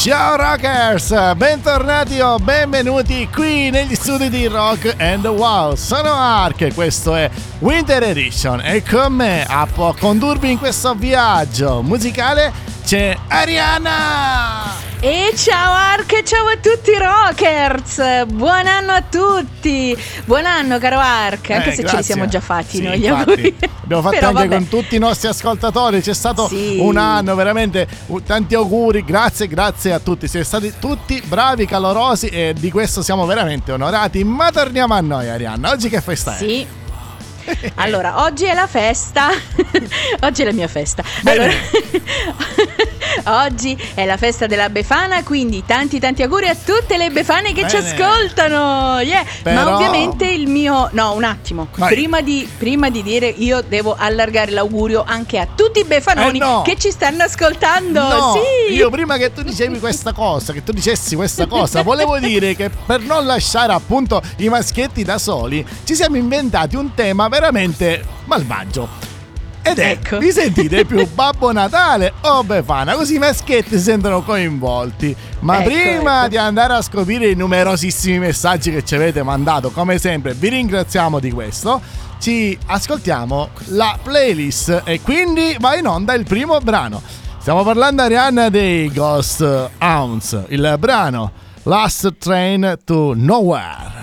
Ciao Rockers, bentornati o benvenuti qui negli studi di Rock and Wow. Sono Ark, questo è Winter Edition e con me a condurvi in questo viaggio musicale c'è Ariana! E ciao Ark, ciao a tutti rockers! Buon anno a tutti! Buon anno caro Ark, anche eh, se grazie. ce li siamo già fatti sì, noi gli infatti. auguri. Abbiamo fatto anche vabbè. con tutti i nostri ascoltatori, c'è stato Sì. un anno veramente, tanti auguri, grazie, grazie a tutti, siete stati tutti bravi, calorosi e di questo siamo veramente onorati. Ma torniamo a noi Arianna, oggi che festa è? Sì. Allora, oggi è la festa. oggi è la mia festa. Bene. Allora, oggi è la festa della Befana, quindi tanti tanti auguri a tutte le Befane che ci Bene. ascoltano. Yeah. Però- Ma ovviamente il mio No, un attimo. Prima di, prima di dire io devo allargare l'augurio anche a tutti i Befanoni Eh no. che ci stanno ascoltando. No, sì. io prima che tu dicevi questa cosa, che tu dicessi questa cosa, volevo dire che per non lasciare appunto i maschietti da soli, ci siamo inventati un tema veramente malvagio. Ed è, Ecco. vi sentite più Babbo Natale o Befana? Così i maschietti si sentono coinvolti. Ma Ecco, prima ecco. di andare a scoprire i numerosissimi messaggi che ci avete mandato, come sempre vi ringraziamo di questo, ci ascoltiamo la playlist e quindi va in onda il primo brano. Stiamo parlando Arianna dei Ghost Hounds, il brano Last Train to Nowhere.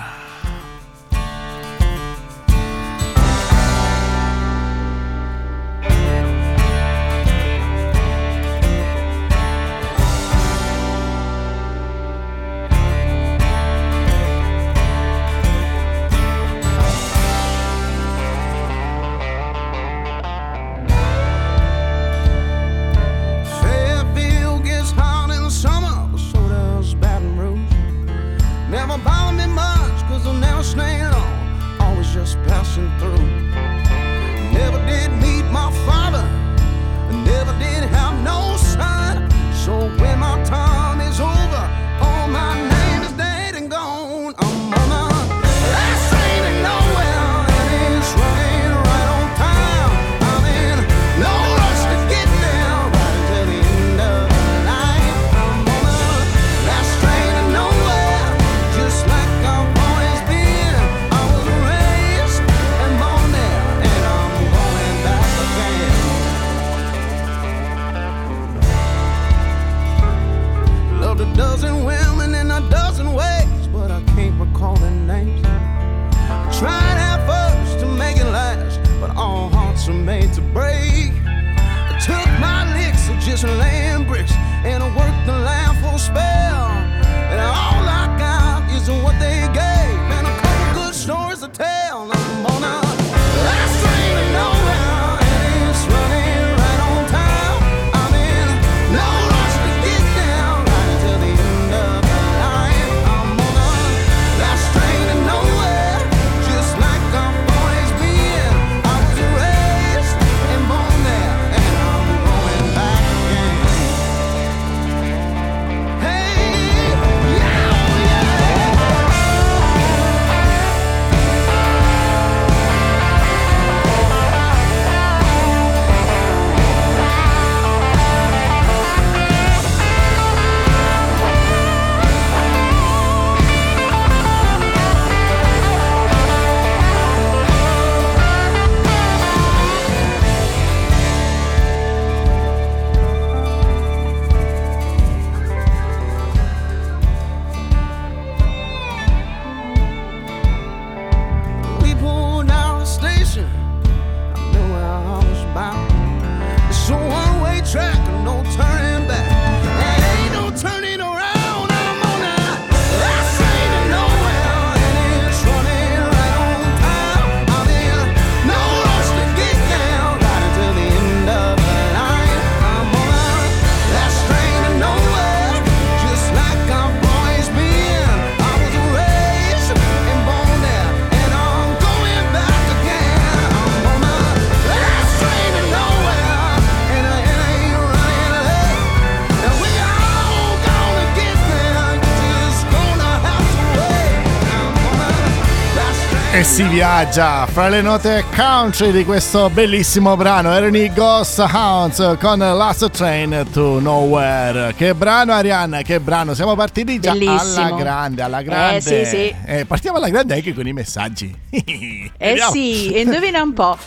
Si viaggia fra le note country di questo bellissimo brano Ernie Ghost Hounds con Last Train to Nowhere che brano Arianna che brano siamo partiti già Bellissimo. alla grande alla grande Eh, sì, sì. Eh, partiamo alla grande anche con i messaggi Eh sì, e indovina un po'.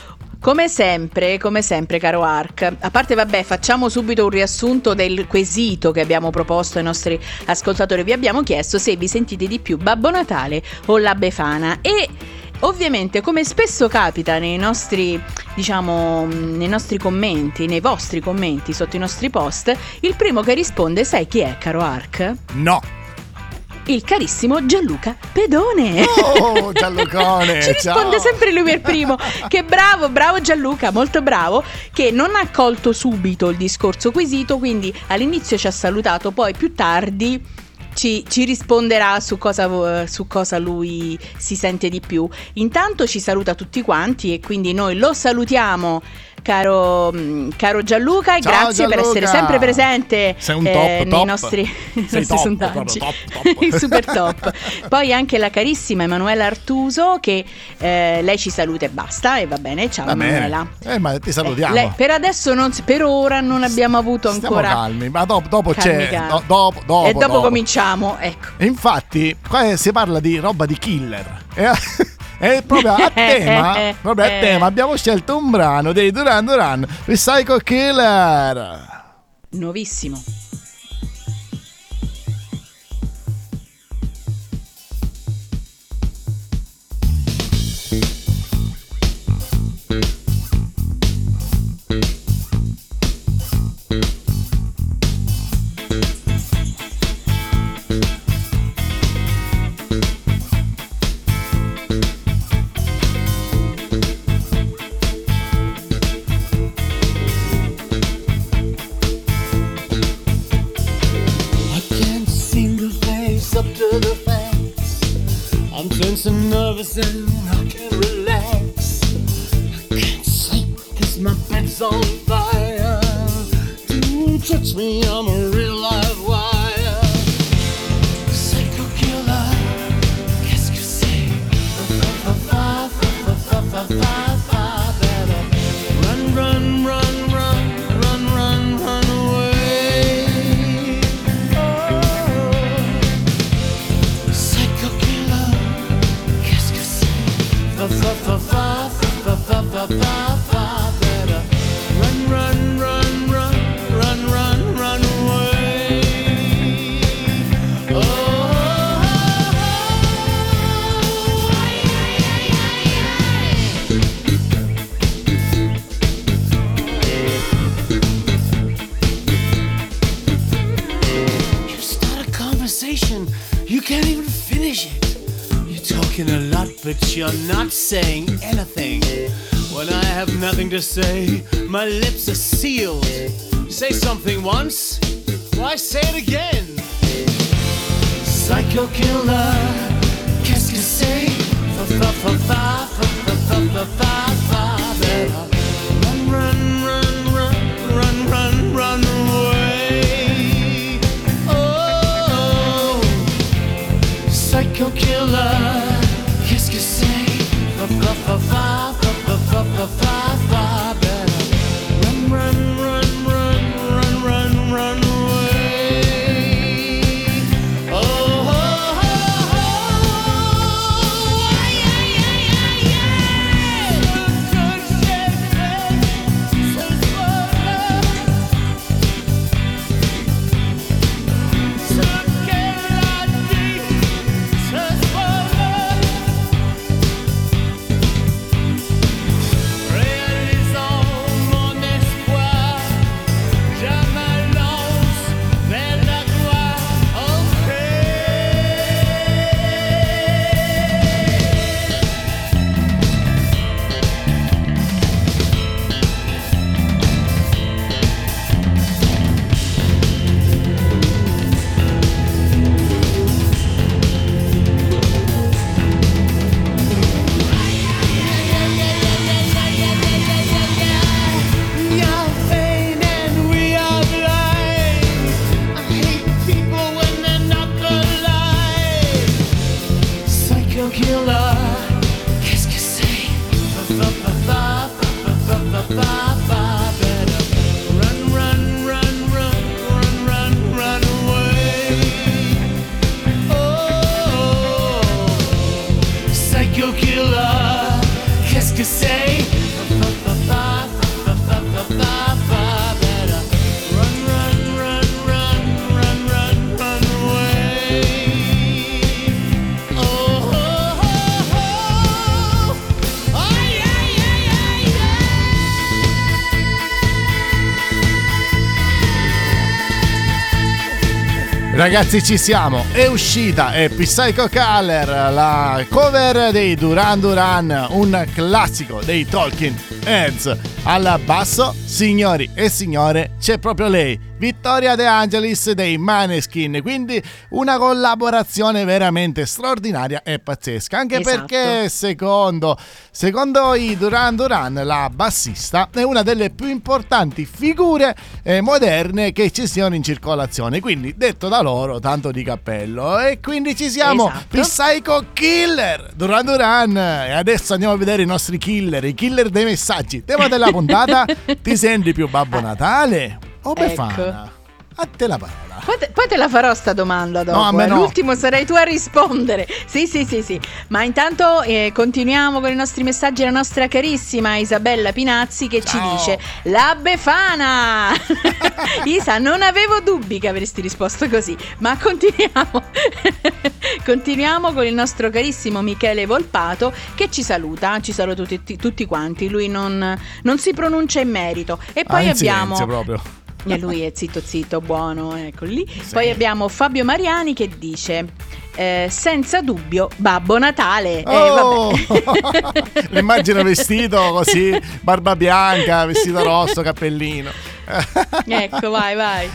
Come sempre, come sempre, caro Ark. A parte, vabbè, facciamo subito un riassunto del quesito che abbiamo proposto ai nostri ascoltatori. Vi abbiamo chiesto se vi sentite di più Babbo Natale o la Befana e. Ovviamente, come spesso capita nei nostri, diciamo, mh, nei nostri commenti, nei vostri commenti sotto i nostri post, il primo che risponde, sai chi è, caro Ark? no Il carissimo Gianluca Pedone. oh Gianlucone Ci risponde ciao. sempre lui per primo. Che bravo, bravo Gianluca, molto bravo. Che non ha colto subito il discorso quesito, quindi all'inizio ci ha salutato, poi più tardi. Ci, ci risponderà su cosa, su cosa lui si sente di più. Intanto ci saluta tutti quanti e quindi noi lo salutiamo, caro, mm, caro Gianluca, e Ciao, grazie per Gianluca. essere sempre presente Sei un eh, top, nei top. nostri, nostri top, sondaggi. top, top. Il super top. Poi anche la carissima Emanuela Artuso che eh, lei ci saluta e basta e va bene. Ciao Va bene. Emanuela. eh ma ti salutiamo Lei- per adesso non per ora non abbiamo avuto Stiamo ancora calmi ma dopo, dopo calmi, c'è calmi. do- dopo, dopo, e dopo, dopo. cominciamo, ecco. E infatti, qua si parla di roba di killer. E, e proprio a tema, proprio a tema, abbiamo scelto un brano dei Duran Duran, Psycho Killer. Nuovissimo. I can't relax. I can't sleep cause my bed's on fire. Don't touch me, I'm a real live wire. But you're not saying anything. When I have nothing to say, my lips are sealed. Say something once, why say it again? Psycho killer, qu'est-ce que c'est? Ragazzi ci siamo, è uscita è Psycho Color, la cover dei Duran Duran, un classico dei Talking Heads. Al basso, signori e signore, c'è proprio lei, Vittoria De Angelis dei Maneskin, quindi una collaborazione veramente straordinaria e pazzesca, anche Esatto. perché secondo, secondo i Duran Duran la bassista è una delle più importanti figure eh, moderne che ci siano in circolazione, quindi detto da loro tanto di cappello. E quindi ci siamo, Esatto. Psycho Killer, Duran Duran. E adesso andiamo a vedere i nostri killer, i killer dei messaggi, tema della puntata, ti senti più Babbo Natale? O Befana? A te la parola. Poi te, poi te la farò sta domanda dopo. No, a me eh. no. L'ultimo sarai tu a rispondere. Sì, sì, sì, sì. Ma intanto eh, continuiamo con i nostri messaggi. La nostra carissima Isabella Pinazzi che ci Ciao. dice: La Befana! Isa, non avevo dubbi che avresti risposto così. Ma continuiamo. continuiamo con il nostro carissimo Michele Volpato che ci saluta. Ci saluta tutti, tutti quanti. Lui non, non si pronuncia in merito. E poi Ah, abbiamo. silenzio proprio. E lui è zitto zitto, buono, ecco lì. Poi abbiamo Fabio Mariani che dice eh, senza dubbio Babbo Natale. Eh, Oh! vabbè. L'immagino vestito così, barba bianca, vestito rosso, cappellino. ecco, vai, vai.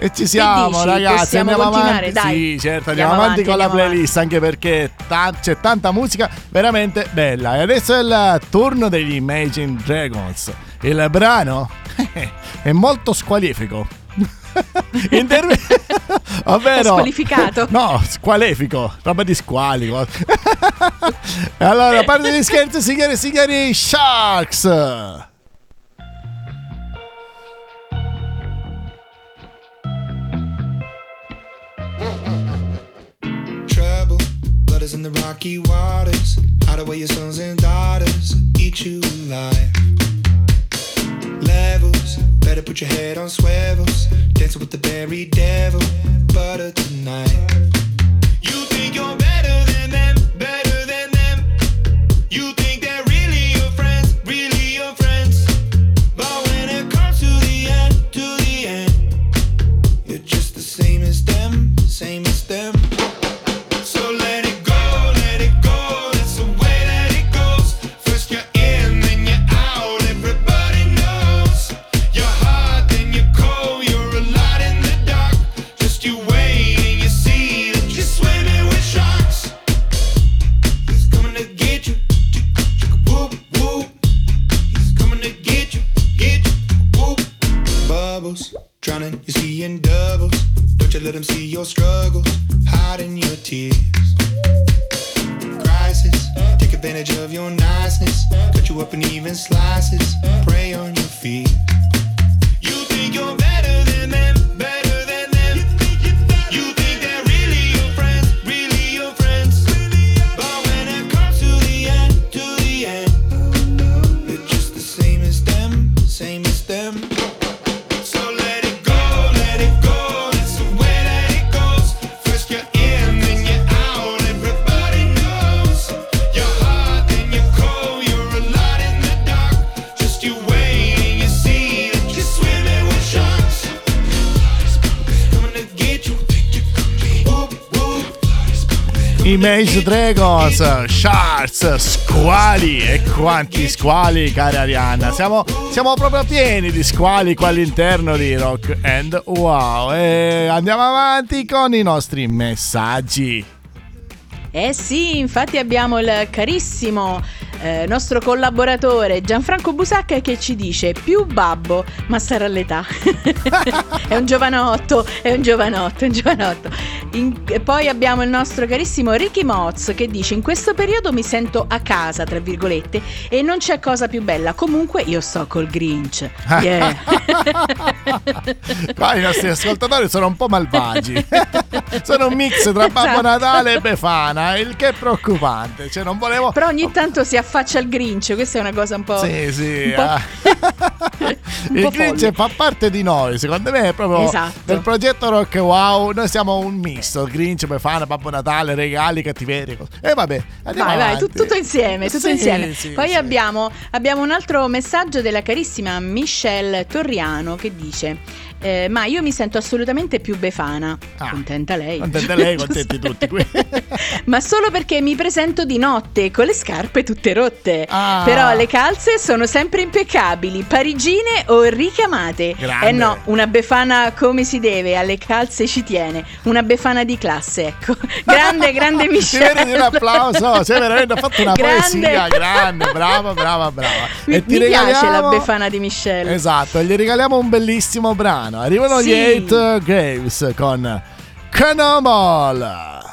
E ci siamo, ragazzi. Andiamo avanti. dai. Sì, certo, andiamo, Andiamo avanti, avanti, con la andiamo playlist. Anche perché ta- c'è tanta musica veramente bella. E adesso è il turno degli Imagine Dragons. Il brano è molto squalifico. Intervi- Ovvero, Squalificato. No, squalifico, roba di squalico. Allora, a parte gli scherzi, signori e signori, Sharks. Trouble. Blood is in the rocky waters. Hide away your sons and daughters. Eat you alive. Levels. Better put your head on swivels. Dancing with the berry devil. Butter tonight. Dragons, Sharks, squali e quanti squali, cara Arianna. Siamo, siamo proprio pieni di squali qua all'interno di Rock and Wow. E andiamo avanti con i nostri messaggi. Eh sì, infatti abbiamo il carissimo eh, nostro collaboratore Gianfranco Busacca che ci dice più babbo, ma sarà all'età. è un giovanotto, è un giovanotto, è un giovanotto. In- e poi abbiamo il nostro carissimo Ricky Moz che dice in questo periodo mi sento a casa, tra virgolette, e non c'è cosa più bella. Comunque io sto col Grinch. Yeah. Qua i nostri ascoltatori sono un po' malvagi. sono un mix tra Babbo Esatto. Natale e Befana, il che è preoccupante. Cioè, non volevo. Però ogni tanto si affaccia al Grinch, questa è una cosa un po'... Sì, sì. po'- ah. il Grinch fa parte di noi, secondo me è proprio Esatto. del progetto Rock Wow. Noi siamo un misto: Grinch, Befana, Babbo Natale, regali, cattiverie. E vabbè, andiamo Vai, vai, avanti. tu- tutto insieme, tutto Sì, insieme. sì, Poi sì. abbiamo, abbiamo un altro messaggio della carissima Michelle Torriano che dice: eh, Ma io mi sento assolutamente più befana. Ah. Contenta lei. Contenta lei, contenti tutti qui. Ma solo perché mi presento di notte con le scarpe tutte rotte. Ah. Però le calze sono sempre impeccabili, parigine o ricamate. Grande. Eh no, una befana come si deve, alle calze ci tiene. Una befana di classe, ecco. Grande, grande Ti Michelle. meriti un applauso, sei veramente fatto una Grande. poesia grande, brava, brava, brava. Mi, E ti mi piace la regaliamo- befana di Michelle. Esatto, gli regaliamo un bellissimo brano. Arrivano Sì. gli Eight Graves con Cannonball.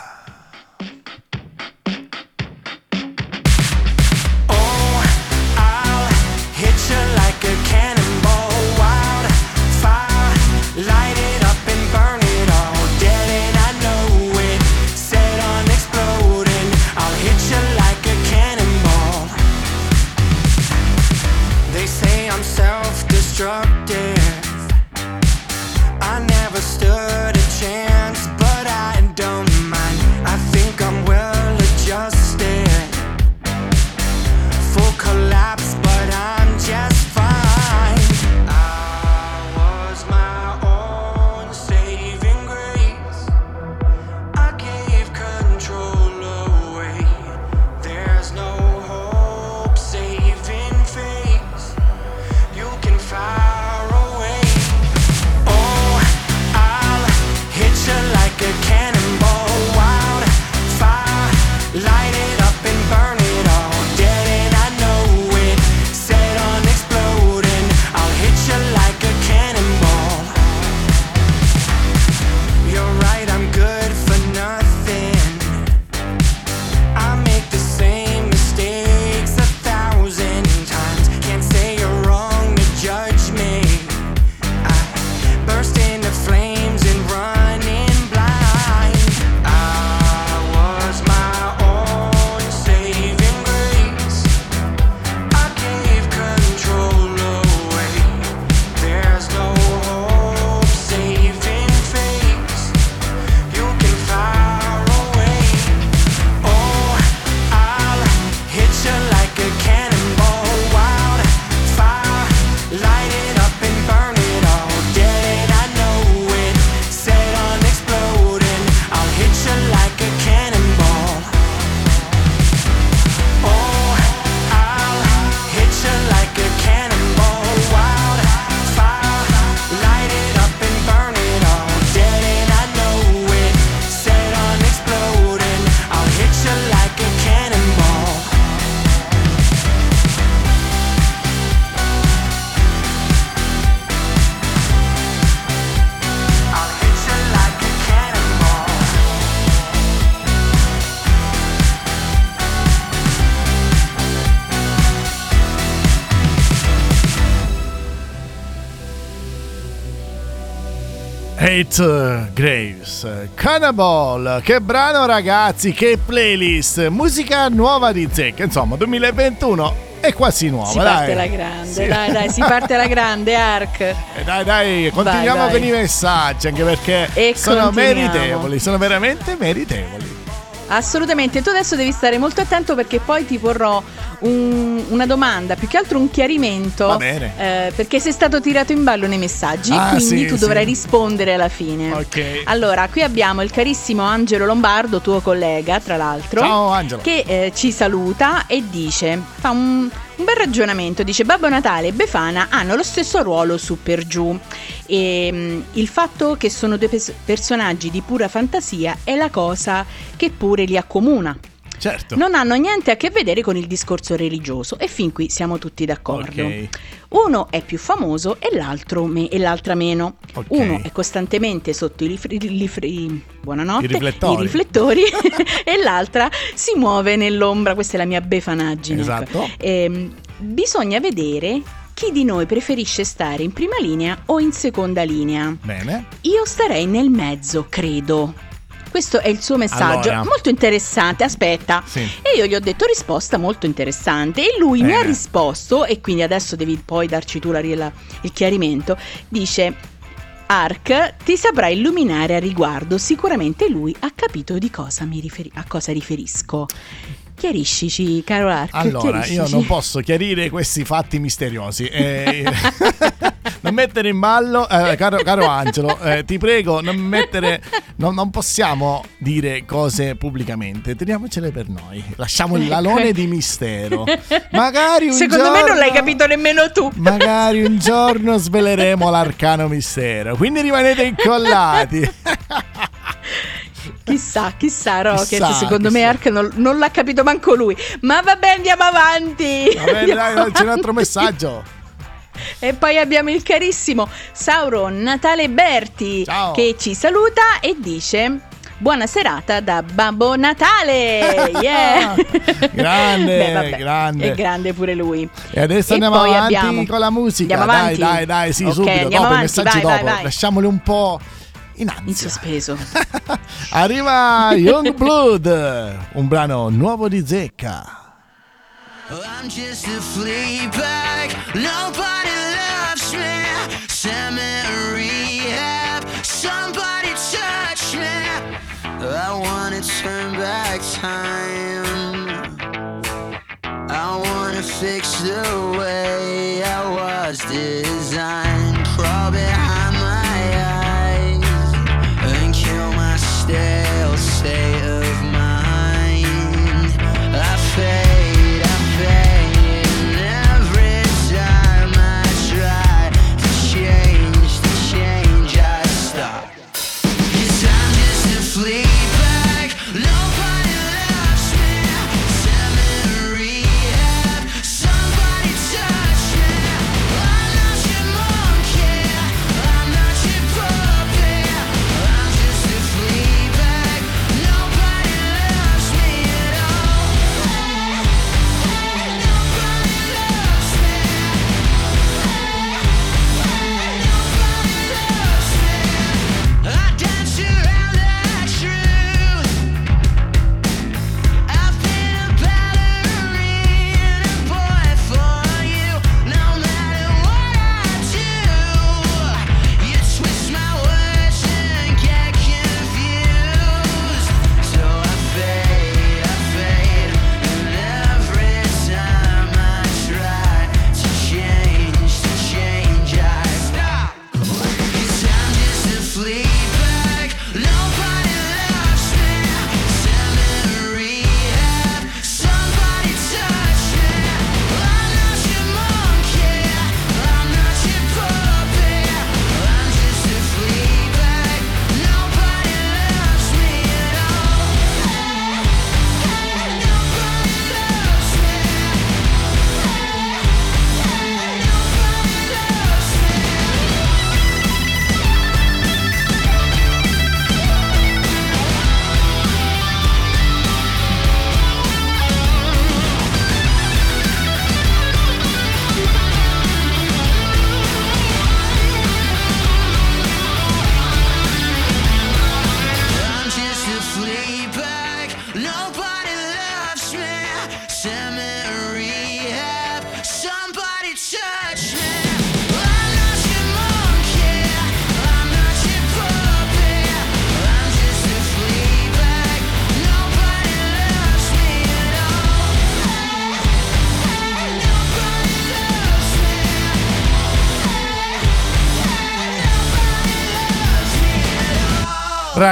Eight Graves, Cannibal, che brano ragazzi, che playlist, musica nuova di Zecca, insomma 2021 è quasi nuova, Si dai. parte la grande, Sì. dai, dai, si parte alla grande, Ark. Eh, dai, dai, continuiamo Vai, vai. con i messaggi, anche perché E sono meritevoli, sono veramente meritevoli. Assolutamente, tu adesso devi stare molto attento perché poi ti porrò un- una domanda, più che altro un chiarimento. Va bene. eh, perché sei stato tirato in ballo nei messaggi, Ah, quindi sì, tu sì. dovrai rispondere alla fine. Ok. Allora, qui abbiamo il carissimo Angelo Lombardo, tuo collega, tra l'altro. Ciao Angelo. Che eh, ci saluta e dice: fa un, un bel ragionamento. Dice: Babbo Natale e Befana hanno lo stesso ruolo su per giù. E mm, il fatto che sono due pes- personaggi di pura fantasia è la cosa che pure li accomuna. Certo. non hanno niente a che vedere con il discorso religioso e fin qui siamo tutti d'accordo. Ok. Uno è più famoso e l'altro me- e l'altra meno. Ok. Uno è costantemente sotto i, rifri- buonanotte, I riflettori. i riflettori e l'altra si muove nell'ombra. Questa è la mia befanaggine. Esatto. Ehm, bisogna vedere chi di noi preferisce stare in prima linea o in seconda linea. Bene. Io starei nel mezzo, credo. Questo è il suo messaggio, Allora. molto interessante. Aspetta. Sì. E io gli ho detto risposta molto interessante e lui mi ha Bene. risposto, e quindi adesso devi poi darci tu la- la- il chiarimento, dice... Ark ti saprà illuminare a riguardo, sicuramente lui ha capito di cosa mi riferi- a cosa riferisco. Chiariscici, caro Ark. Allora, io non posso chiarire questi fatti misteriosi. Eh, non mettere in ballo, eh, caro, caro Angelo, eh, ti prego, non mettere. non- non possiamo dire cose pubblicamente, teniamocele per noi. Lasciamo il lalone di mistero. Magari un Secondo me non giorno- l'hai capito nemmeno tu. Magari un giorno sveleremo l'arcano mistero. Quindi rimanete incollati. Chissà, chissà, Rocket. Chissà, secondo me chissà. Ark non, non l'ha capito manco lui. Ma vabbè, andiamo avanti. Va bene, Andiamo dai, c'è un altro avanti. messaggio. E poi abbiamo il carissimo Sauron Natale Berti Ciao. che ci saluta e dice. Buona serata da Babbo Natale! Yeah! Grande, Beh, vabbè, grande. È grande pure lui. E adesso E andiamo avanti abbiamo- con la musica. Andiamo dai, avanti? dai, dai, sì, Ok, subito. Dopo i avanti, messaggi vai, vai, dopo. vai. Lasciamoli un po' in ansia. In sospeso. Arriva Young Blood, un brano nuovo di Zecca. I'm just a flea bag. Nobody loves me. Send me to rehab. Somebody touch me. I wanna turn back time. I wanna fix the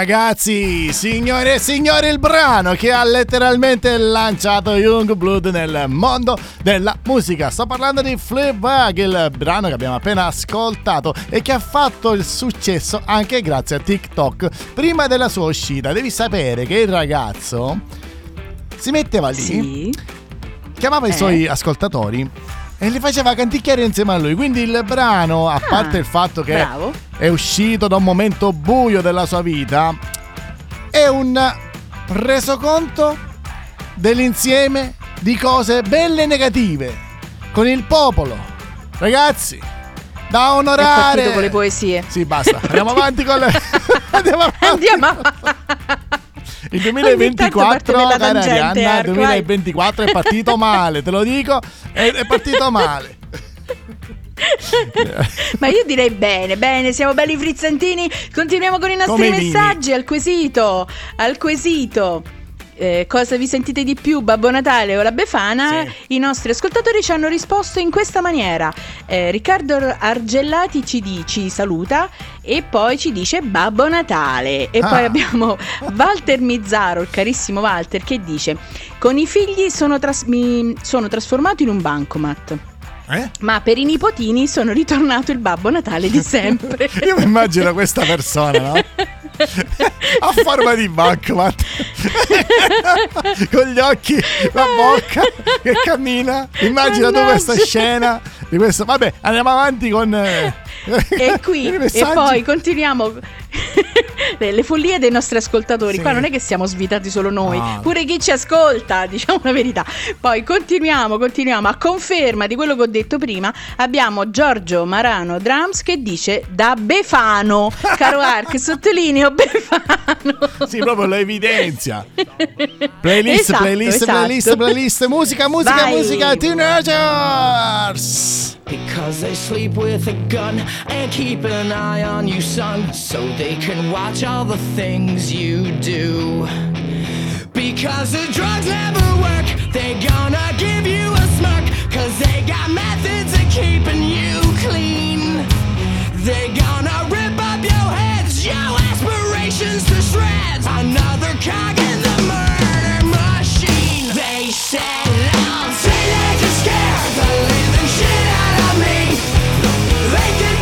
Ragazzi, signore e signori, il brano che ha letteralmente lanciato Youngblood nel mondo della musica. Sto parlando di Fleabag, il brano che abbiamo appena ascoltato e che ha fatto il successo anche grazie a TikTok prima della sua uscita. Devi sapere che il ragazzo si metteva lì, Sì. chiamava i Eh. suoi ascoltatori e li faceva canticchiare insieme a lui. Quindi il brano, a parte il fatto che Ah, bravo. è uscito da un momento buio della sua vita, è un resoconto dell'insieme di cose belle e negative con il popolo. Ragazzi, da È onorare. con le poesie. Sì, basta. Andiamo avanti con le. Andiamo avanti. Andiamo Il Ogni tanto 2024, parte nella cara Arianna, il vai. 2024 è partito male, te lo dico, è, è partito male. Ma io direi bene, bene, siamo belli frizzantini. Continuiamo con i nostri Come messaggi al quesito. Al quesito. Eh, cosa vi sentite di più, Babbo Natale o la Befana? Sì. I nostri ascoltatori ci hanno risposto in questa maniera. Eh, Riccardo Argellati ci, di- ci saluta e poi ci dice Babbo Natale. E Ah. poi abbiamo Walter Mizzaro, il carissimo Walter, che dice: Con i figli sono, tras- mi sono trasformato in un bancomat. Eh? Ma per i nipotini sono ritornato il Babbo Natale di sempre. Io mi immagino questa persona, no? A forma di bancomat con gli occhi, la bocca che cammina. Immagina tu questa scena di questo. Vabbè, andiamo avanti con. eh, E qui, e poi continuiamo le, le follie dei nostri ascoltatori. Sì. Qua non è che siamo svitati solo noi, No. pure chi ci ascolta, diciamo la verità. Poi continuiamo, continuiamo. A conferma di quello che ho detto prima, abbiamo Giorgio Marano Drums che dice da Befano. Caro Ark, sottolineo Befano. Sì, proprio lo evidenzia. Playlist, Esatto, playlist, esatto. playlist, playlist, musica, musica, Vai. musica, teenagers. Because they sleep with a gun and keep an eye on you, son, so they can watch all the things you do. Because the drugs never work, they gonna give you a smirk, cause they got methods of keeping you clean. They gonna rip up your heads, your aspirations to shreds. Another cog in the murder machine. They said, I'll teenagers scare the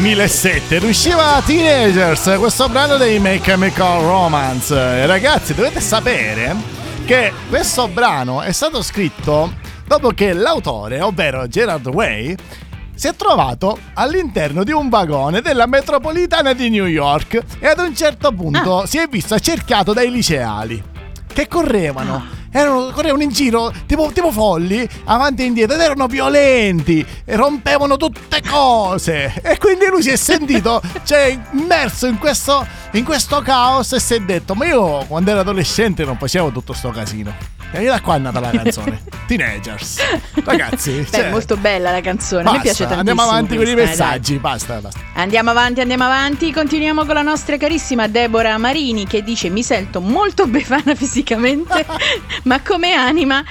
2007, riusciva Teenagers, questo brano dei Make Chemical Romance. E ragazzi, dovete sapere che questo brano è stato scritto dopo che l'autore, ovvero Gerard Way, si è trovato all'interno di un vagone della metropolitana di New York e ad un certo punto si è visto accerchiato dai liceali che correvano. Erano, correvano in giro tipo, tipo folli, avanti e indietro, ed erano violenti e rompevano tutte cose. E quindi lui si è sentito, cioè, immerso in questo, in questo caos e si è detto: Ma io quando ero adolescente non facevo tutto sto casino. E da qua è nata la canzone. Teenagers. Ragazzi, Beh, cioè, è molto bella la canzone, basta, piace tantissimo. Andiamo avanti con i messaggi, basta, basta. dai. Andiamo avanti, andiamo avanti. Continuiamo con la nostra carissima Deborah Marini che dice: Mi sento molto befana fisicamente, ma come anima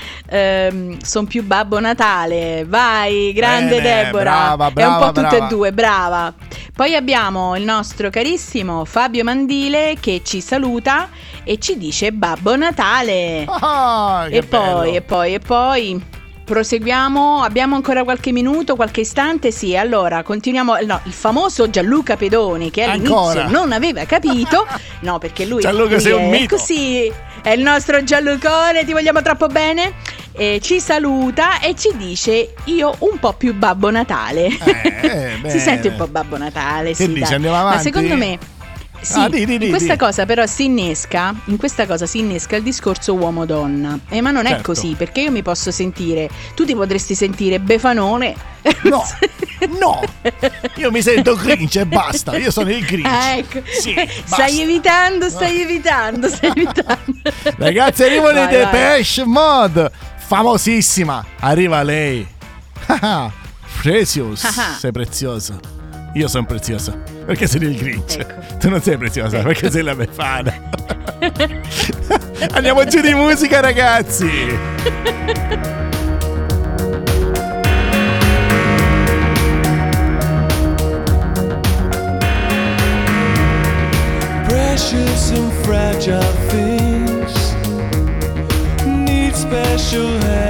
sono più Babbo Natale. Vai, grande Bene, Deborah. brava, è un brava, po' tutte brava. e due, brava. Poi abbiamo il nostro carissimo Fabio Mandile che ci saluta e ci dice Babbo Natale. Ah, che E poi, e poi, e poi. Proseguiamo, abbiamo ancora qualche minuto, qualche istante? Sì, allora continuiamo. No, il famoso Gianluca Pedoni che all'inizio Ancora? non aveva capito. No, perché lui, Gianluca, lui sei un mito. così. È il nostro Gianlucone, ti vogliamo troppo bene. E ci saluta e ci dice: Io un po' più Babbo Natale. Eh, si sente un po' Babbo Natale. Che sì, dai. andiamo Ma avanti? secondo me. Sì, Ah, di, di, di, in questa cosa però si innesca, in questa cosa si innesca il discorso uomo-donna. Eh, ma non è Certo. così, perché io mi posso sentire, tu ti potresti sentire befanone. No, no, io mi sento Grinch e basta, io sono il Grinch. Ah, ecco. Sì, stai evitando, stai evitando, stai evitando. Ragazzi, arrivano i. Depeche Mod, famosissima. Arriva lei. Ah, Precious, Ah. sei preziosa. Io sono preziosa perché sei il Grinch. Ecco. Tu non sei preziosa perché sei la Befana. Andiamo giù di musica, ragazzi. Precious and fragile things need special handling.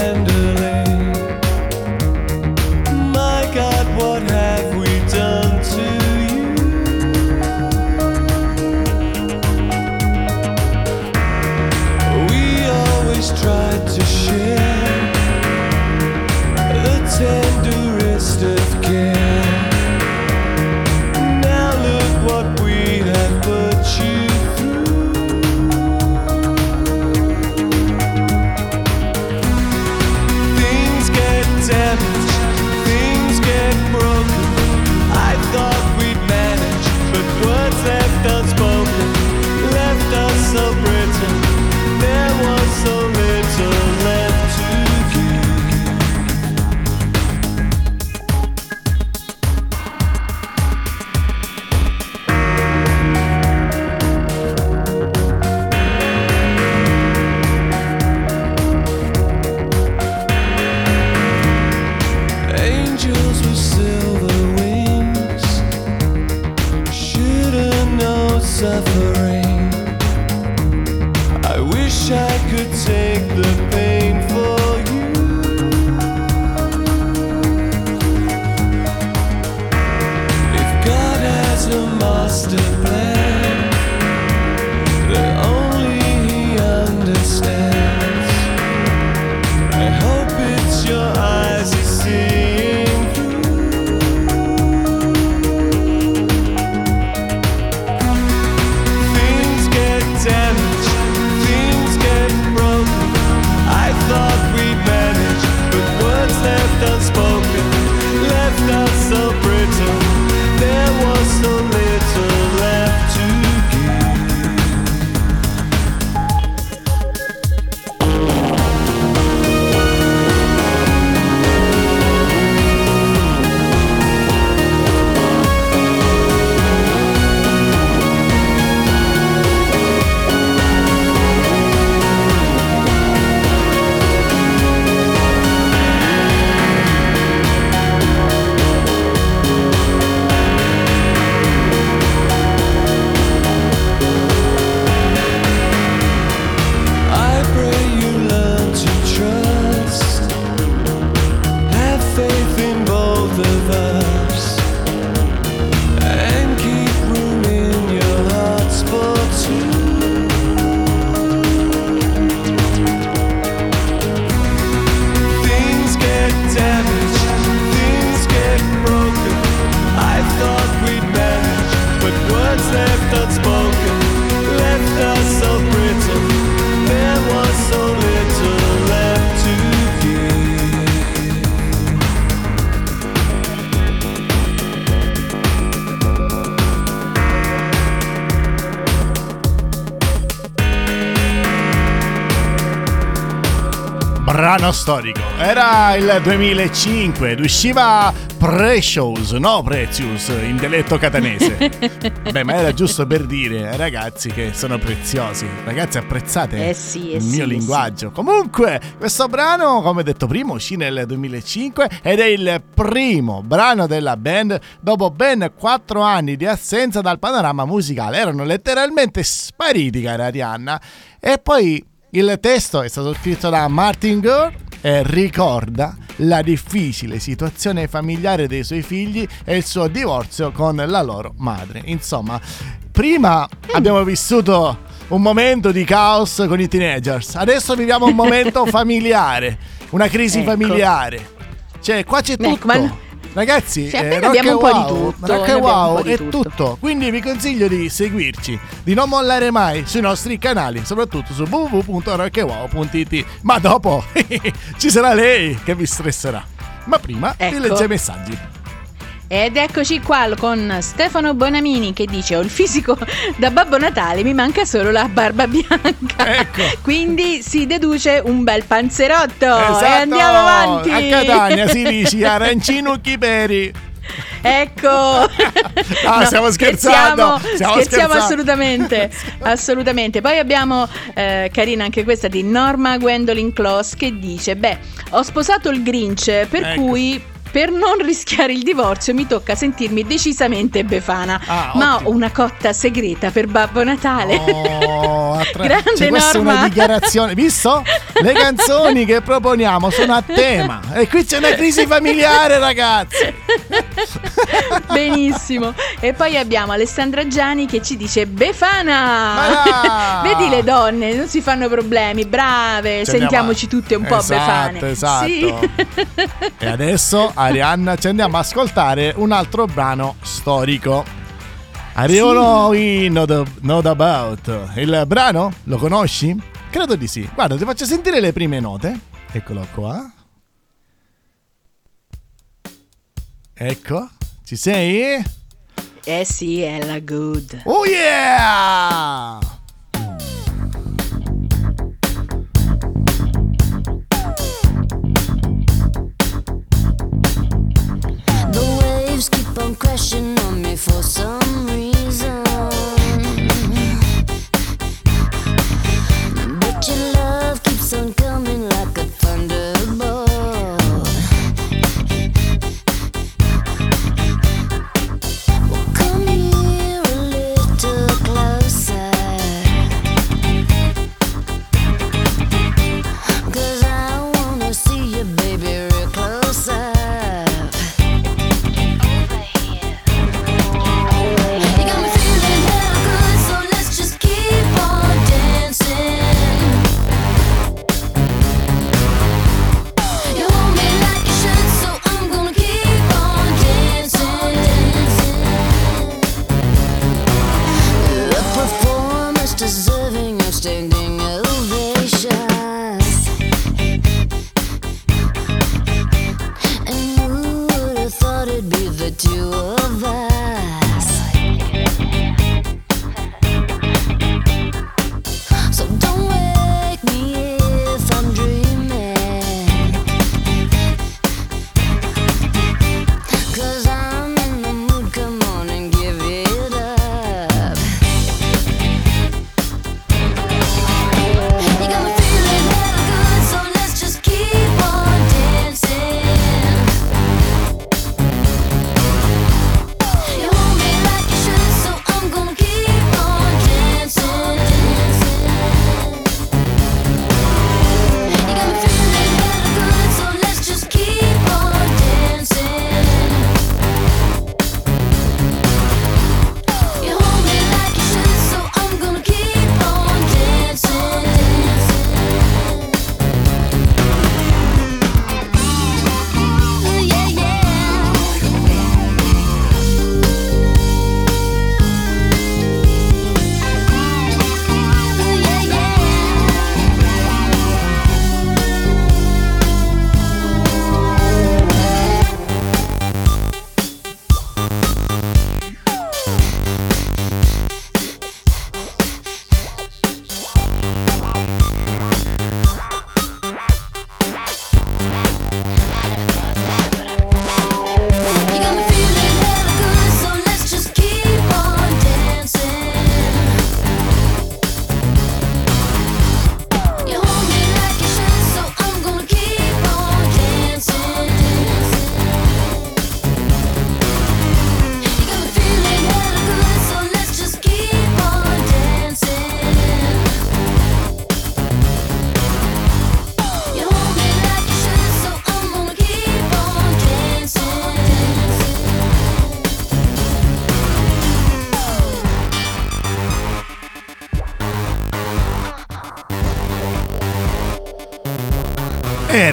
Brano storico. Era il 2005 ed usciva Precious, no Precious, in dialetto catanese. Beh, ma era giusto per dire, ragazzi, che sono preziosi. Ragazzi, apprezzate Eh sì, eh il sì, mio eh linguaggio. Comunque, questo brano, come detto prima, uscì nel 2005 ed è il primo brano della band dopo ben 4 anni di assenza dal panorama musicale. Erano letteralmente spariti, cara Arianna. E poi il testo è stato scritto da Martin Gore e ricorda la difficile situazione familiare dei suoi figli e il suo divorzio con la loro madre. Insomma, prima abbiamo vissuto un momento di caos con i teenagers, adesso viviamo un momento familiare, una crisi Ecco. familiare. Cioè, qua c'è tutto. Ecco, ma- Ragazzi, Cioè, eh, Rock po' di Wow, tutto, Rock Wow di è tutto. tutto. Quindi vi consiglio di seguirci, di non mollare mai sui nostri canali, soprattutto su www.rockandwow.it. Ma dopo ci sarà lei che vi stresserà. Ma prima vi Ecco. legge i messaggi. Ed eccoci qua con Stefano Bonamini che dice ho il fisico da Babbo Natale, mi manca solo la barba bianca. Ecco. Quindi si deduce un bel panzerotto. Esatto, E andiamo avanti. A Catania si dice arancino chiperi. Ecco. Ah, stiamo scherzando, Scherziamo, stiamo scherziamo scherzando. assolutamente. assolutamente. Poi abbiamo eh, carina anche questa di Norma Gwendolyn Close che dice: Beh, ho sposato il Grinch, per Ecco. cui. Per non rischiare il divorzio mi tocca sentirmi decisamente befana, Ah, ma ottimo. ho una cotta segreta per Babbo Natale. Oh, attra- Grande cioè, questa è Norma. una dichiarazione. Visto? Le canzoni che proponiamo sono a tema. E qui c'è una crisi familiare, ragazzi. Benissimo. E poi abbiamo Alessandra Gianni che ci dice Befana. Vedi le donne, non si fanno problemi, brave, Ci sentiamoci a- tutte un po' Esatto, befane. esatto. Sì. E adesso, Arianna, ci andiamo a ascoltare un altro brano storico. Arrivano i Not, Not About. Il brano lo conosci? Credo di sì. Guarda, ti faccio sentire le prime note. Eccolo qua. Ecco, ci sei? Eh sì, è la good. Oh yeah! The waves keep on crashing on me for some reason. But your love keeps on coming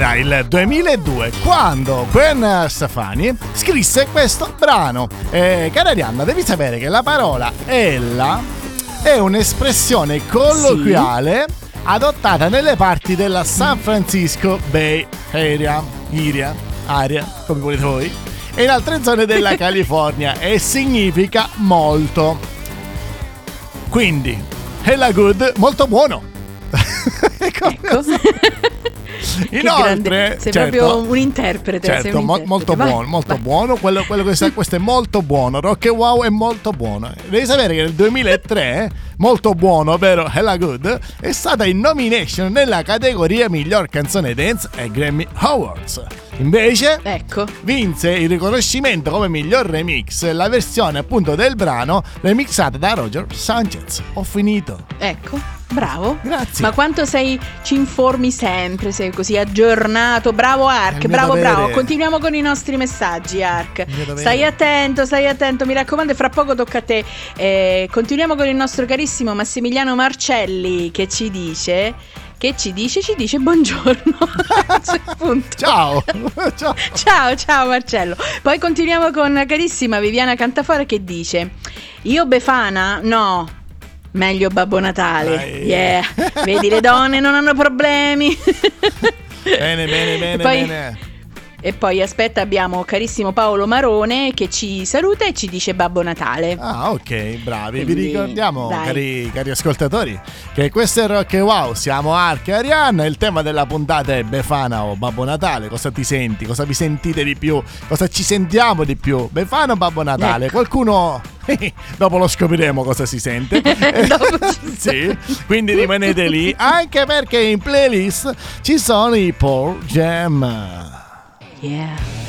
Era il 2002 quando Gwen Stefani scrisse questo brano. Eh, cara Arianna, devi sapere che la parola Ella è un'espressione colloquiale adottata nelle parti della San Francisco Bay Area, Iria, area, come volete voi, e in altre zone della California e significa molto. Quindi, Hella Good, molto buono. Ecco. Inoltre, sei certo, proprio un interprete. Certo, un mo- interprete. molto Vai, buono, molto vai. buono. Quello, quello che sa, questo è molto buono. Rock and Wow è molto buono. Devi sapere che nel 2003, molto buono, ovvero Hella Good, è stata in nomination nella categoria miglior canzone dance ai Grammy Awards. Invece, Ecco. vinse il riconoscimento come miglior remix la versione appunto del brano remixata da Roger Sanchez. Ho finito. Ecco, bravo. Grazie. Ma quanto sei, ci informi sempre, sei così aggiornato. Bravo Ark, bravo, dovere. bravo. Continuiamo con i nostri messaggi, Ark. Stai attento, stai attento, mi raccomando, fra poco tocca a te. Eh, continuiamo con il nostro carissimo Massimiliano Marcelli che ci dice... Che ci dice? Ci dice buongiorno. Ciao. Ciao. Ciao, ciao Marcello. Poi continuiamo con carissima Viviana Cantafora che dice: Io Befana? No. Meglio Babbo Natale. Yeah. Vedi, le donne non hanno problemi. Bene, bene, bene, Poi- bene. E poi aspetta, abbiamo carissimo Paolo Marone che ci saluta e ci dice Babbo Natale. Ah, ok, bravi. Vi Quindi, ricordiamo, dai. cari, cari ascoltatori, che questo è Rock e Wow. Siamo Ark e Arianna. Il tema della puntata è Befana o Babbo Natale. Cosa ti senti? Cosa vi sentite di più? Cosa ci sentiamo di più? Befana o Babbo Natale? Ecco. Qualcuno. Dopo lo scopriremo cosa si sente. Sì, quindi rimanete lì. Anche perché in playlist ci sono i Paul Jam. Yeah.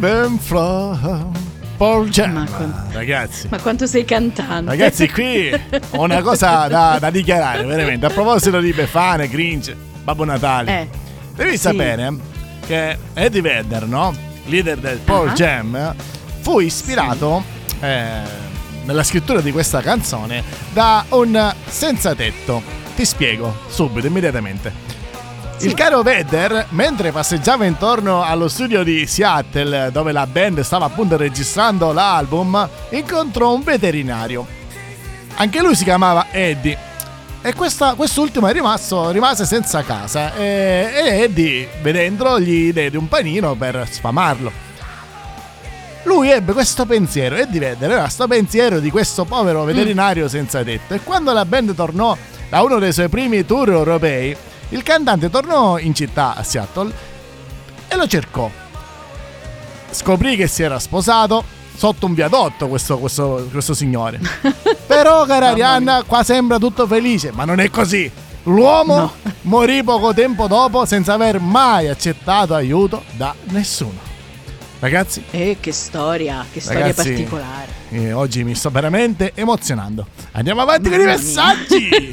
Even from Paul Jam. Ma con- Ragazzi. Ma quanto sei cantante? Ragazzi, qui ho una cosa da, da dichiarare, veramente. A proposito di Befane, Grinch, Babbo Natale. Eh, Devi sì. sapere che Eddie Vedder, no? Leader del Paul Ah. Jam, fu ispirato eh, nella scrittura di questa canzone da un senza tetto. Ti spiego subito, immediatamente. Il caro Vedder, mentre passeggiava intorno allo studio di Seattle, dove la band stava appunto registrando l'album, incontrò un veterinario. Anche lui si chiamava Eddie. E questa- quest'ultimo è rimasto, rimase senza casa. E, e Eddie, vedendolo, gli diede un panino per sfamarlo. Lui ebbe questo pensiero, Eddie Vedder aveva questo pensiero di questo povero veterinario senza tetto. E quando la band tornò da uno dei suoi primi tour europei, il cantante tornò in città a Seattle e lo cercò. Scoprì che si era sposato sotto un viadotto questo, questo- questo signore. Però, cara Arianna, qua sembra tutto felice, ma non è così. L'uomo No. morì poco tempo dopo senza aver mai accettato aiuto da nessuno. Ragazzi, Eh, che storia, che storia Ragazzi, particolare. eh, oggi mi sto veramente emozionando. Andiamo avanti con i Mamma messaggi.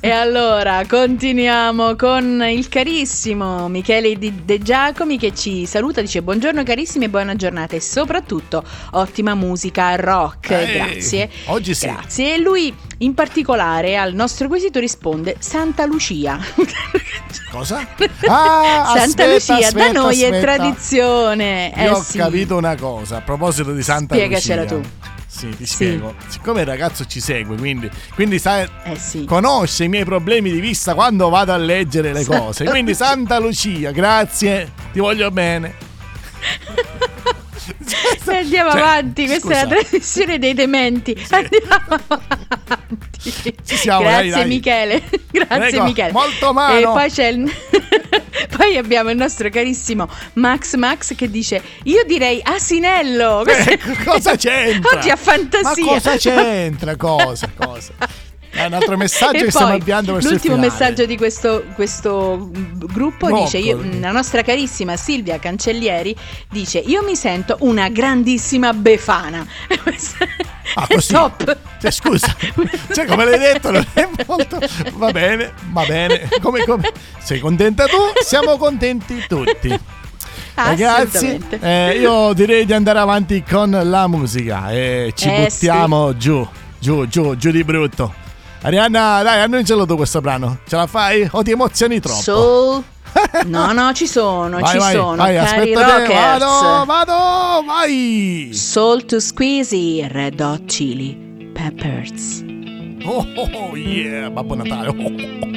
E allora continuiamo con il carissimo Michele De Giacomi che ci saluta, dice buongiorno carissimi e buona giornata e soprattutto ottima musica rock, Ehi, grazie. oggi sì. Grazie. E lui in particolare al nostro quesito risponde Santa Lucia. Cosa? Ah, Santa aspetta, Lucia, aspetta, da noi è aspetta. tradizione. Io eh ho sì. capito una cosa a proposito di Santa Spiegacela Lucia. tu. Sì, ti Sì. spiego. Siccome il ragazzo ci segue, quindi, quindi sai, Eh sì. conosce i miei problemi di vista quando vado a leggere le cose. Quindi Santa Lucia, grazie, ti voglio bene. E andiamo Cioè, avanti, questa scusa. è la trasmissione dei dementi. Andiamo avanti. Siamo, Grazie dai, dai. Michele. Grazie Prego, Michele. molto mano. E poi c'è il Poi abbiamo il nostro carissimo Max Max che dice "Io direi asinello". Eh, cosa c'entra? Oggi a fantasia. Ma cosa c'entra? Cosa? Cosa? È un altro messaggio E che stiamo avviando verso L'ultimo messaggio di questo, questo gruppo Broccoli. dice: io- La nostra carissima Silvia Cancellieri dice: Io mi sento una grandissima befana. Ah, così? top. Cioè, scusa, cioè, come l'hai detto, non è molto. Va bene, va bene. Come, come... Sei contenta tu? Siamo contenti tutti. Ragazzi, Assolutamente. eh, io direi di andare avanti con la musica e ci Eh, buttiamo giù, giù, giù, giù di brutto. Arianna, dai, annuncialo tu questo brano. Ce la fai? O ti emozioni troppo? Soul. No, no, ci sono, vai, ci vai, sono, vai, cari aspetta te, rockers. vado, vado, vai. Soul to Squeezy, Red Hot Chili Peppers. Oh, oh, oh, yeah, Babbo Natale. Oh, oh, oh.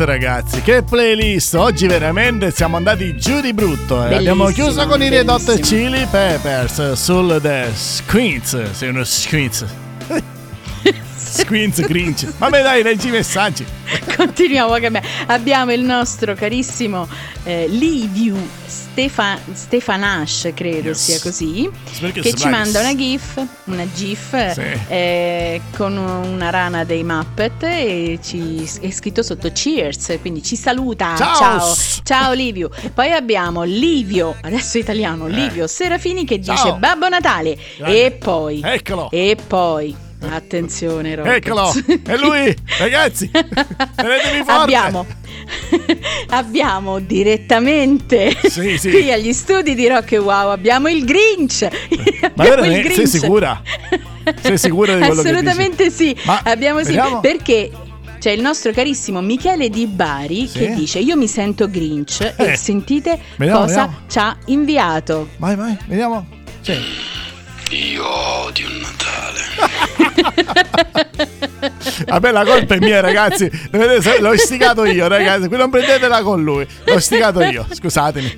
Playlist ragazzi, che playlist! Oggi veramente siamo andati giù di brutto. eh. Abbiamo chiuso con i Red Hot. Chili Peppers sul The Squeens. Sei uno Squeens. Squeens Grinch. Vabbè dai, leggi i messaggi. Continuiamo cambiare. Abbiamo il nostro carissimo eh, Liviu Stefa- Stefanash, credo Yes. sia così, Spero che che ci manda una gif, una gif Sì. eh, con una rana dei Muppet e ci è scritto sotto Cheers, quindi ci saluta. Ciao. Ciao, Ciao Liviu. Poi abbiamo Livio, adesso italiano, Livio Serafini che dice Eh. Ciao. Babbo Natale Grande. e poi Eccolo. e poi attenzione Rockets. Eccolo. È lui. Ragazzi, tenetevi forte. Abbiamo, abbiamo direttamente Sì, sì. qui agli studi di Rock e Wow abbiamo il Grinch. Ma Abbiamo veramente? il Sei Grinch. sicura? Sei sicura di quello che Assolutamente sì. Ma abbiamo sì vediamo. perché c'è il nostro carissimo Michele Di Bari Sì. che dice io mi sento Grinch Eh. e sentite Vediamo, cosa vediamo. ci ha inviato. Vai, vai, vediamo. Sì. Io odio il Natale. Vabbè, la colpa è mia, ragazzi. L'ho istigato io, ragazzi. Qui non prendetela con lui. L'ho istigato io. Scusatemi.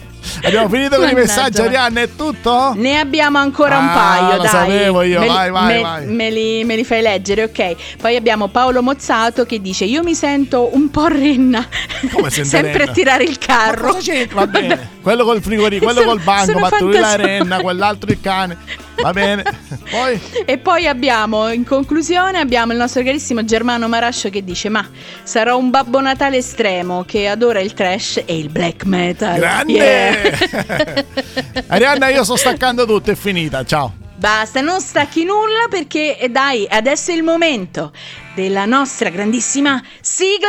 Abbiamo finito con i messaggi, Arianna. È tutto? Ne abbiamo ancora un Ah, paio, lo dai. sapevo io, Me li- vai, vai, me, vai. Me li, me li fai leggere, ok. Poi abbiamo Paolo Mozzato che dice: Io mi sento un po' renna. Come Sempre renna? a tirare il Ma carro. cosa c'entra? Va bene. Quello col frigorifero, quello Sono- col banco, ma tu la renna, quell'altro il cane. Va bene. Poi E poi abbiamo, in conclusione, abbiamo il nostro carissimo Germano Marascio che dice: Ma sarò un Babbo Natale estremo che adora il trash e il black metal. grande. Yeah. Arianna, io sto staccando tutto, è finita. Ciao. Basta, non stacchi nulla perché eh, dai, adesso è il momento della nostra grandissima sigla.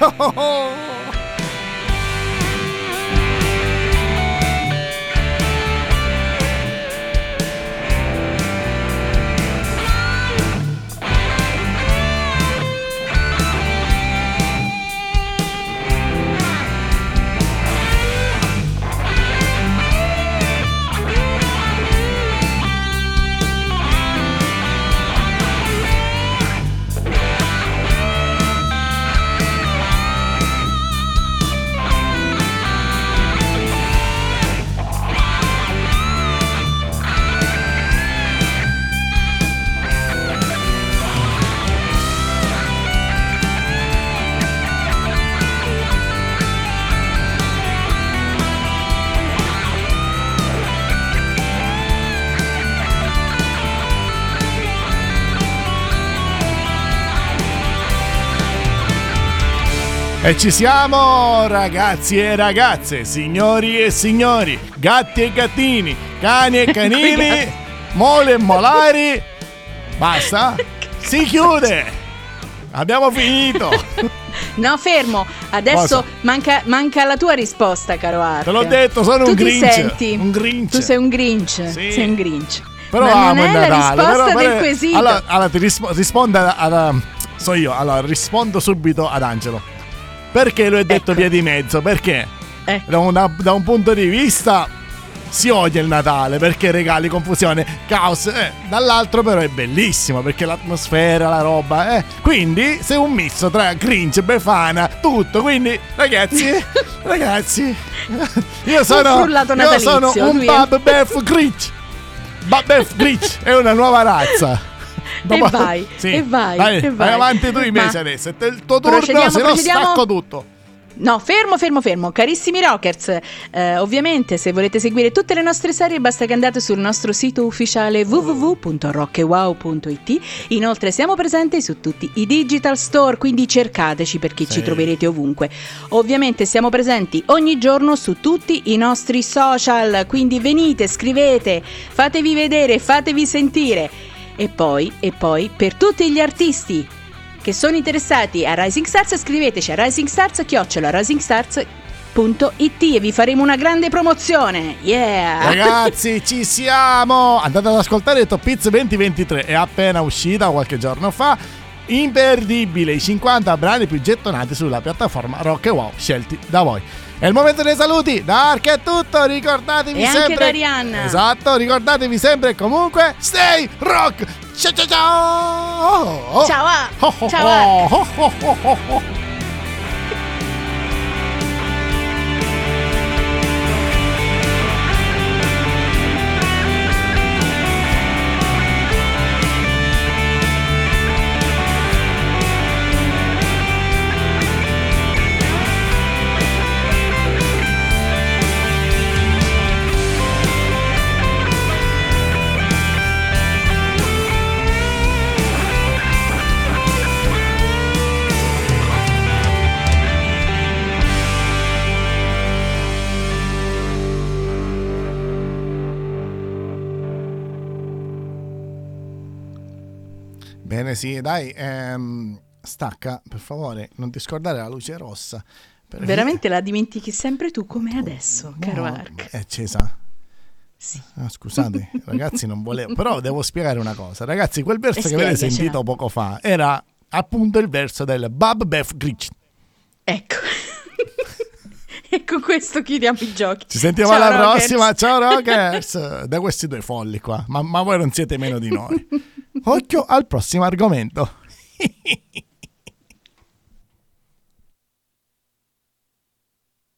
Oh, oh, oh. E ci siamo ragazzi e ragazze, signori e signori, gatti e gattini, cani e canini, mole e molari. Basta? Si chiude. Abbiamo finito. No, fermo. Adesso manca, manca la tua risposta, caro Art. Te l'ho detto, sono tu un Grinch. Senti? Un Grinch. Tu sei un Grinch. Sì. Sei un Grinch. Però Ma non amo è il la Natale. risposta però- del quesito. Allora, allora ti rispo- alla- So io, allora rispondo subito ad Angelo. Perché lo hai detto Ecco. via di mezzo? Perché Eh. da, una- da un punto di vista si odia il Natale perché regali confusione, caos. eh, dall'altro però è bellissimo perché l'atmosfera, la roba. eh. Quindi sei un misto tra Grinch, Befana, tutto. Quindi ragazzi, ragazzi, io sono, io sono un Bab Bef Grinch. Babef Glitch è una nuova razza. E vai, e vai, Vai, e vai vai. avanti tu invece Ma- adesso. È il tuo turno, Procediamo, se no procediamo. stacco tutto. No, fermo, fermo, fermo. Carissimi Rockers, eh, ovviamente se volete seguire tutte le nostre serie basta che andate sul nostro sito ufficiale www.rockewow.it. Inoltre siamo presenti su tutti i digital store, quindi cercateci perché ci Sì. troverete ovunque. Ovviamente siamo presenti ogni giorno su tutti i nostri social, quindi venite, scrivete, fatevi vedere, fatevi sentire. E poi, e poi, per tutti gli artisti che sono interessati a Rising Stars scriveteci a risingstars.it e vi faremo una grande promozione. Yeah! Ragazzi, ci siamo! Andate ad ascoltare Top Hits 2023, è appena uscita qualche giorno fa. Imperdibile, i 50 brani più gettonati sulla piattaforma Rock e Wow scelti da voi. È il momento dei saluti, da Ark è tutto, ricordatevi E anche sempre... da Arianna. Esatto, ricordatevi sempre e comunque, stay rock! Ciao ciao ciao! Ciao, Ciao, oh, oh, oh, oh, oh, oh. Sì, dai, ehm, stacca, per favore, non ti scordare la luce rossa. perché- Veramente la dimentichi sempre tu come adesso, caro No, Ark. È accesa. Sì. Ah, scusate, ragazzi, non volevo. Però devo spiegare una cosa. Ragazzi, quel verso E che avete sentito poco fa era appunto il verso del Bab Bef Glitch. Ecco. e con questo chiudiamo i giochi. Ci sentiamo Ciao, alla Rockers. prossima. Ciao, Rockers. da questi due folli qua. Ma, ma voi non siete meno di noi. Occhio al prossimo argomento.